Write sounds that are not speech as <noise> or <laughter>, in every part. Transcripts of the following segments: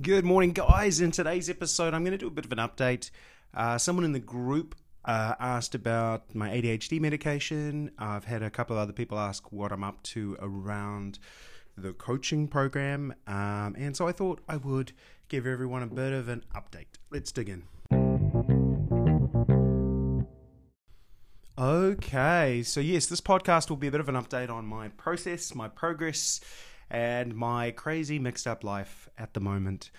Good morning, guys. In today's episode, I'm going to do a bit of an update. Uh, someone in the group uh, asked about my ADHD medication. I've had a couple of other people ask what I'm up to around the coaching program. Um, and so I thought I would give everyone a bit of an update. Let's dig in. Okay, so yes, this podcast will be a bit of an update on my process, my progress, and my crazy mixed up life at the moment.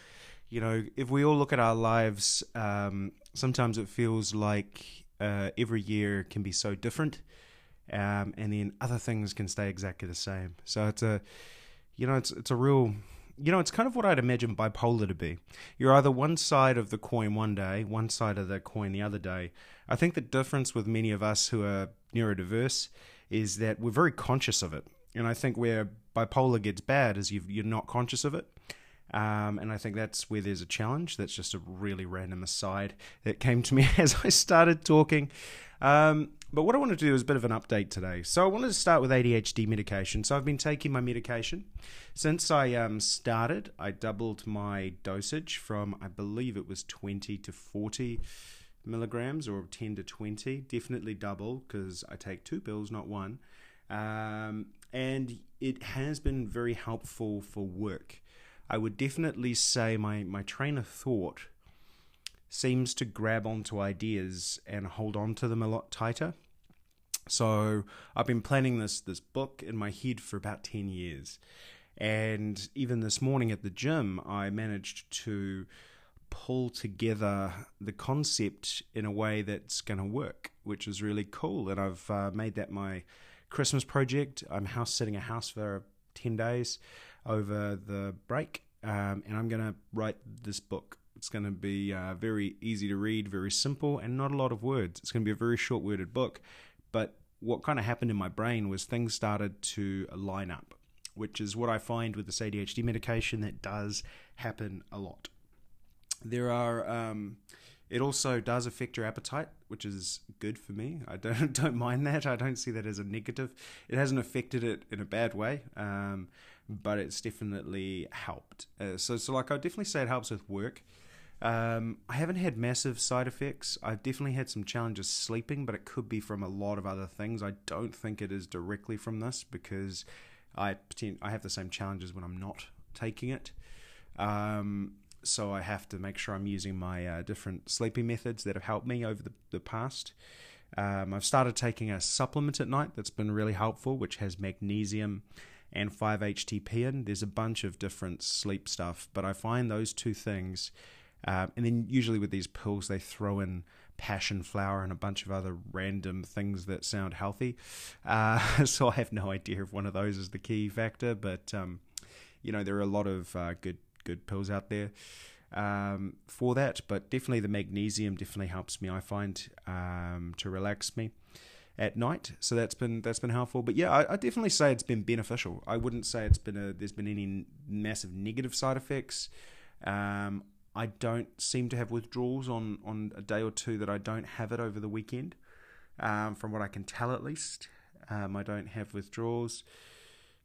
You know, if we all look at our lives, um, sometimes it feels like uh, every year can be so different, um, and then other things can stay exactly the same. So it's a, you know, it's it's a real you know, it's kind of what I'd imagine bipolar to be. You're either one side of the coin one day, one side of the coin the other day. I think the difference with many of us who are neurodiverse is that we're very conscious of it. And I think where bipolar gets bad is you are not conscious of it. Um, and I think that's where there's a challenge. That's just a really random aside that came to me <laughs> as I started talking. Um, but what I want to do is a bit of an update today. So I wanted to start with ADHD medication. So I've been taking my medication since I um, started. I doubled my dosage from I believe it was 20 to 40 milligrams or 10 to 20. Definitely double because I take two pills, not one. Um, and it has been very helpful for work. I would definitely say my, my train of thought seems to grab onto ideas and hold on to them a lot tighter. So I've been planning this this book in my head for about 10 years. And even this morning at the gym, I managed to pull together the concept in a way that's going to work, which is really cool. And I've uh, made that my Christmas project. I'm house sitting a house for 10 days over the break, um, and I'm going to write this book it's going to be uh, very easy to read, very simple, and not a lot of words. It's going to be a very short worded book. But what kind of happened in my brain was things started to line up, which is what I find with this ADHD medication that does happen a lot. There are. Um, it also does affect your appetite, which is good for me. I don't <laughs> don't mind that. I don't see that as a negative. It hasn't affected it in a bad way. Um, but it's definitely helped. Uh, so, so like I definitely say it helps with work. Um, I haven't had massive side effects. I've definitely had some challenges sleeping, but it could be from a lot of other things. I don't think it is directly from this because I I have the same challenges when I'm not taking it. Um, so I have to make sure I'm using my uh, different sleeping methods that have helped me over the, the past. Um, I've started taking a supplement at night that's been really helpful, which has magnesium and 5-HTP in. There's a bunch of different sleep stuff, but I find those two things um, and then usually with these pills, they throw in passion flower and a bunch of other random things that sound healthy. Uh, <laughs> so I have no idea if one of those is the key factor, but um, you know there are a lot of uh, good good pills out there um, for that. But definitely the magnesium definitely helps me. I find um, to relax me at night. So that's been that's been helpful. But yeah, I, I, definitely say it's been beneficial. I wouldn't say it's been a there's been any massive negative side effects. Um, I don't seem to have withdrawals on, on a day or two that I don't have it over the weekend. Um, from what I can tell, at least, um, I don't have withdrawals.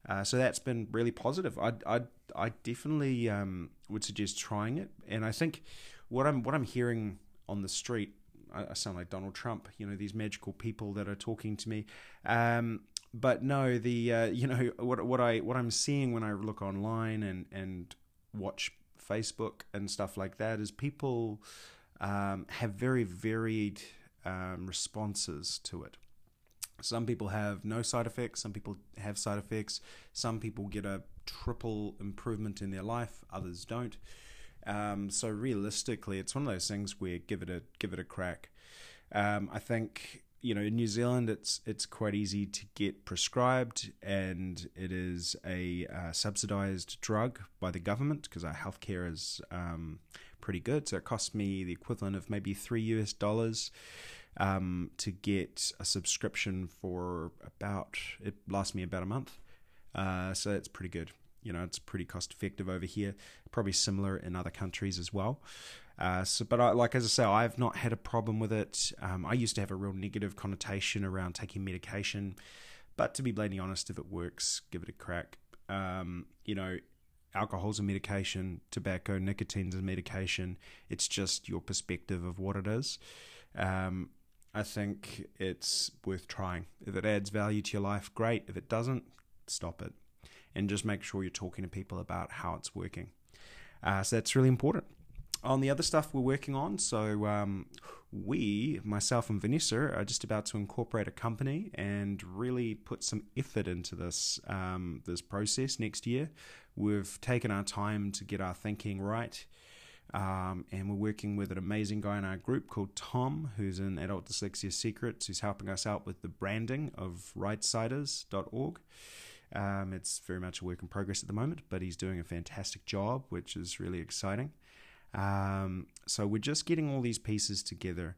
Uh, so that's been really positive. I I I definitely um, would suggest trying it. And I think what I'm what I'm hearing on the street, I, I sound like Donald Trump. You know, these magical people that are talking to me. Um, but no, the uh, you know what what I what I'm seeing when I look online and and watch Facebook and stuff like that is people um, have very varied um, responses to it. Some people have no side effects, some people have side effects, some people get a triple improvement in their life, others don't. Um, so realistically, it's one of those things where give it a give it a crack. Um, I think you know in New Zealand it's it's quite easy to get prescribed and it is a uh, subsidized drug by the government because our healthcare is um, pretty good so it costs me the equivalent of maybe 3 US dollars um, to get a subscription for about it lasts me about a month uh, so it's pretty good you know it's pretty cost effective over here probably similar in other countries as well uh, so, but I, like as I say, I've not had a problem with it. Um, I used to have a real negative connotation around taking medication, but to be blatantly honest, if it works, give it a crack. Um, you know, alcohol's a medication, tobacco, nicotine's a medication. It's just your perspective of what it is. Um, I think it's worth trying. If it adds value to your life, great. If it doesn't, stop it. And just make sure you're talking to people about how it's working. Uh, so that's really important. On the other stuff we're working on, so um, we, myself and Vanessa, are just about to incorporate a company and really put some effort into this um, this process next year. We've taken our time to get our thinking right. Um, and we're working with an amazing guy in our group called Tom, who's in Adult Dyslexia Secrets, who's helping us out with the branding of rightsiders.org. Um, it's very much a work in progress at the moment, but he's doing a fantastic job, which is really exciting. Um, so we're just getting all these pieces together.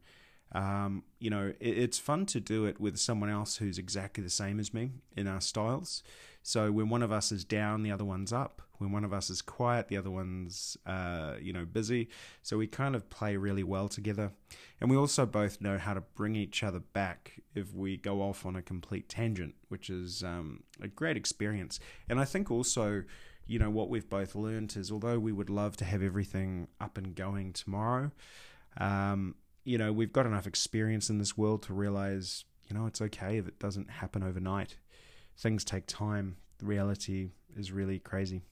Um, you know, it, it's fun to do it with someone else who's exactly the same as me in our styles. So when one of us is down, the other one's up. When one of us is quiet, the other one's, uh, you know, busy. So we kind of play really well together. And we also both know how to bring each other back if we go off on a complete tangent, which is um, a great experience. And I think also, you know, what we've both learned is although we would love to have everything up and going tomorrow, um, you know, we've got enough experience in this world to realize, you know, it's okay if it doesn't happen overnight things take time. The reality is really crazy.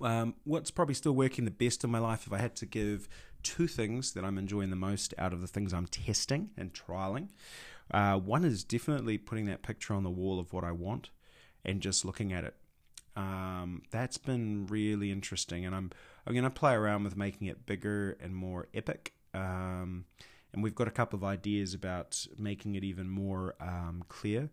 Um, what's probably still working the best in my life, if I had to give two things that I'm enjoying the most out of the things I'm testing and trialing, uh, one is definitely putting that picture on the wall of what I want and just looking at it. Um, that's been really interesting, and I'm I'm going to play around with making it bigger and more epic. Um, and we've got a couple of ideas about making it even more um, clear.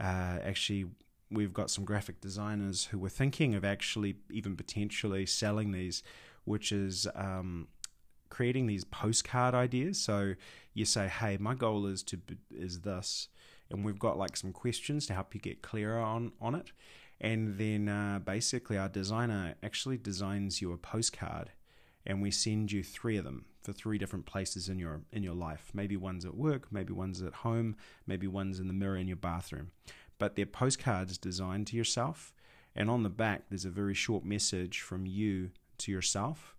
Uh, actually, we've got some graphic designers who were thinking of actually even potentially selling these, which is um, creating these postcard ideas. So you say, "Hey, my goal is to is this," and we've got like some questions to help you get clearer on on it. And then uh, basically, our designer actually designs you a postcard, and we send you three of them for three different places in your in your life. Maybe one's at work, maybe one's at home, maybe one's in the mirror in your bathroom. But they're postcards designed to yourself, and on the back there's a very short message from you to yourself.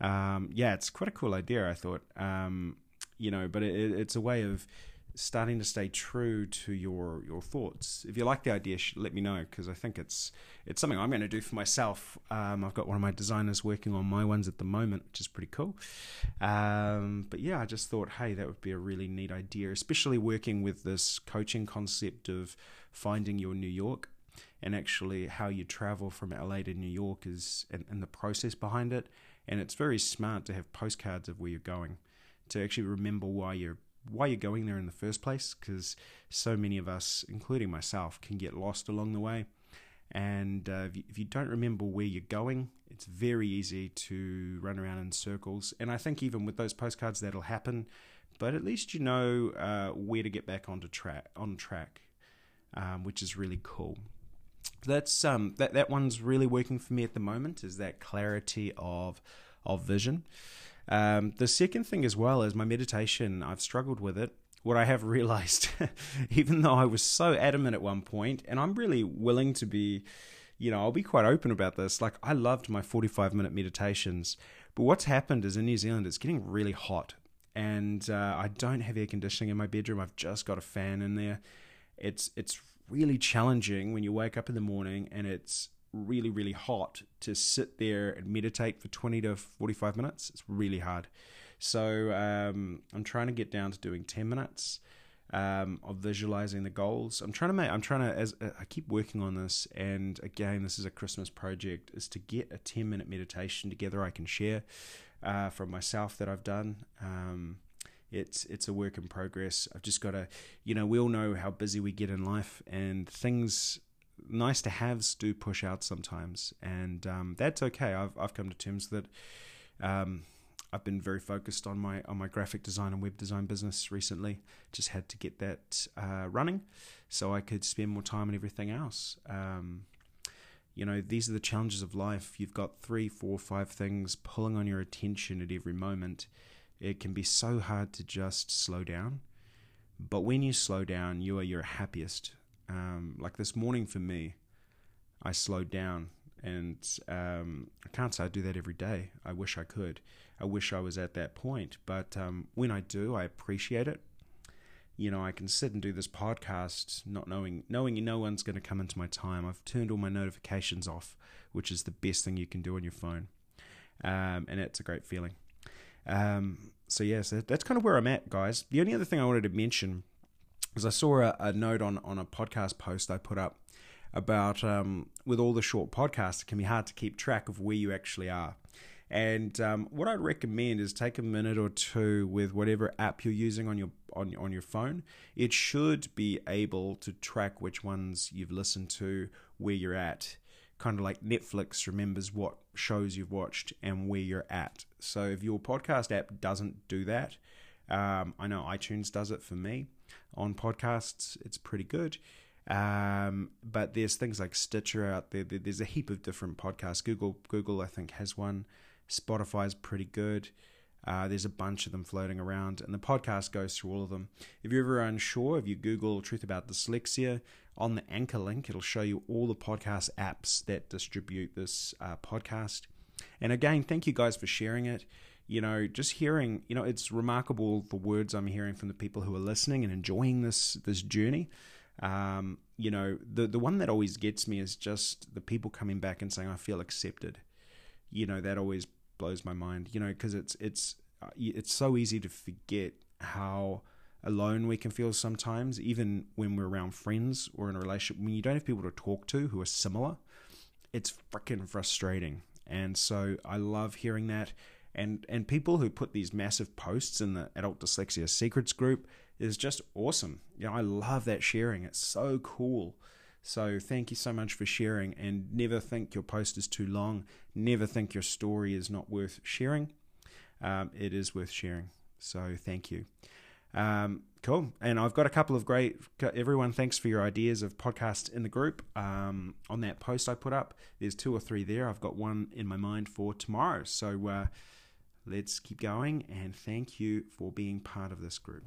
Um, yeah, it's quite a cool idea. I thought, um, you know, but it, it's a way of starting to stay true to your your thoughts. If you like the idea, let me know because I think it's it's something I'm going to do for myself. Um, I've got one of my designers working on my ones at the moment, which is pretty cool. Um, but yeah, I just thought, hey, that would be a really neat idea, especially working with this coaching concept of finding your New York and actually how you travel from LA to New York is and, and the process behind it. And it's very smart to have postcards of where you're going to actually remember why you're why you're going there in the first place because so many of us, including myself, can get lost along the way. And uh, if, you, if, you, don't remember where you're going, it's very easy to run around in circles. And I think even with those postcards, that'll happen. But at least you know uh, where to get back onto track on track, um, which is really cool. That's um, that that one's really working for me at the moment. Is that clarity of of vision. Um, the second thing as well is my meditation. I've struggled with it. What I have <laughs> realized, even though I was so adamant at one point, and I'm really willing to be, you know, I'll be quite open about this. Like, I loved my 45 minute meditations, but what's happened is in New Zealand, it's getting really hot, and uh, I don't have air conditioning in my bedroom. I've just got a fan in there. It's it's really challenging when you wake up in the morning and it's really, really hot to sit there and meditate for 20 to 45 minutes. It's really hard. So um, I'm trying to get down to doing 10 minutes um, of visualizing the goals. I'm trying to make, I'm trying to, as I keep working on this, and again, this is a Christmas project, is to get a 10 minute meditation together I can share uh, from myself that I've done. Um, it's it's a work in progress. I've just got to, you know, we all know how busy we get in life, and things nice to haves do push out sometimes, and um, that's okay. I've I've come to terms that um, I've been very focused on my on my graphic design and web design business recently. Just had to get that uh, running, so I could spend more time on everything else. Um, you know, these are the challenges of life. You've got three, four, five things pulling on your attention at every moment. It can be so hard to just slow down. But when you slow down, you are your happiest um, like this morning for me, I slowed down and um, I can't say I do that every day. I wish I could. I wish I was at that point, but um, when I do, I appreciate it. You know, I can sit and do this podcast, not knowing knowing no one's going to come into my time. I've turned all my notifications off, which is the best thing you can do on your phone, um, and it's a great feeling. Um, so yeah, so that's kind of where I'm at, guys. The only other thing I wanted to mention is I saw a, a note on on a podcast post I put up about um, with all the short podcasts, it can be hard to keep track of where you actually are. And um, what I'd recommend is take a minute or two with whatever app you're using on your on on your phone. It should be able to track which ones you've listened to, where you're at. Kind of like Netflix remembers what shows you've watched and where you're at. So if your podcast app doesn't do that, um, I know iTunes does it for me on podcasts. It's pretty good. Um, but there's things like Stitcher out there. There's a heap of different podcasts. Google, Google, I think has one. Spotify is pretty good. Uh, there's a bunch of them floating around, and the podcast goes through all of them. If you're ever unsure, if you Google "Truth About Dyslexia" on the Anchor link, it'll show you all the podcast apps that distribute this uh, podcast. And again, thank you guys for sharing it. You know, just hearing, you know, it's remarkable the words I'm hearing from the people who are listening and enjoying this this journey. Um, you know, the the one that always gets me is just the people coming back and saying, "I feel accepted." You know, that always blows my mind. You know, because it's it's uh, it's so easy to forget how alone we can feel sometimes, even when we're around friends or in a relationship. When you don't have people to talk to who are similar, it's freaking frustrating. And so I love hearing that. And and people who put these massive posts in the adult dyslexia secrets group is just awesome. You know, I love that sharing. It's so cool. So thank you so much for sharing and never think your post is too long. Never think your story is not worth sharing. Um, it is worth sharing. So thank you. Um, cool. And I've got a couple of great, everyone, thanks for your ideas of podcasts in the group. Um, on that post I put up, there's two or three there. I've got one in my mind for tomorrow. So uh, let's keep going. And thank you for being part of this group.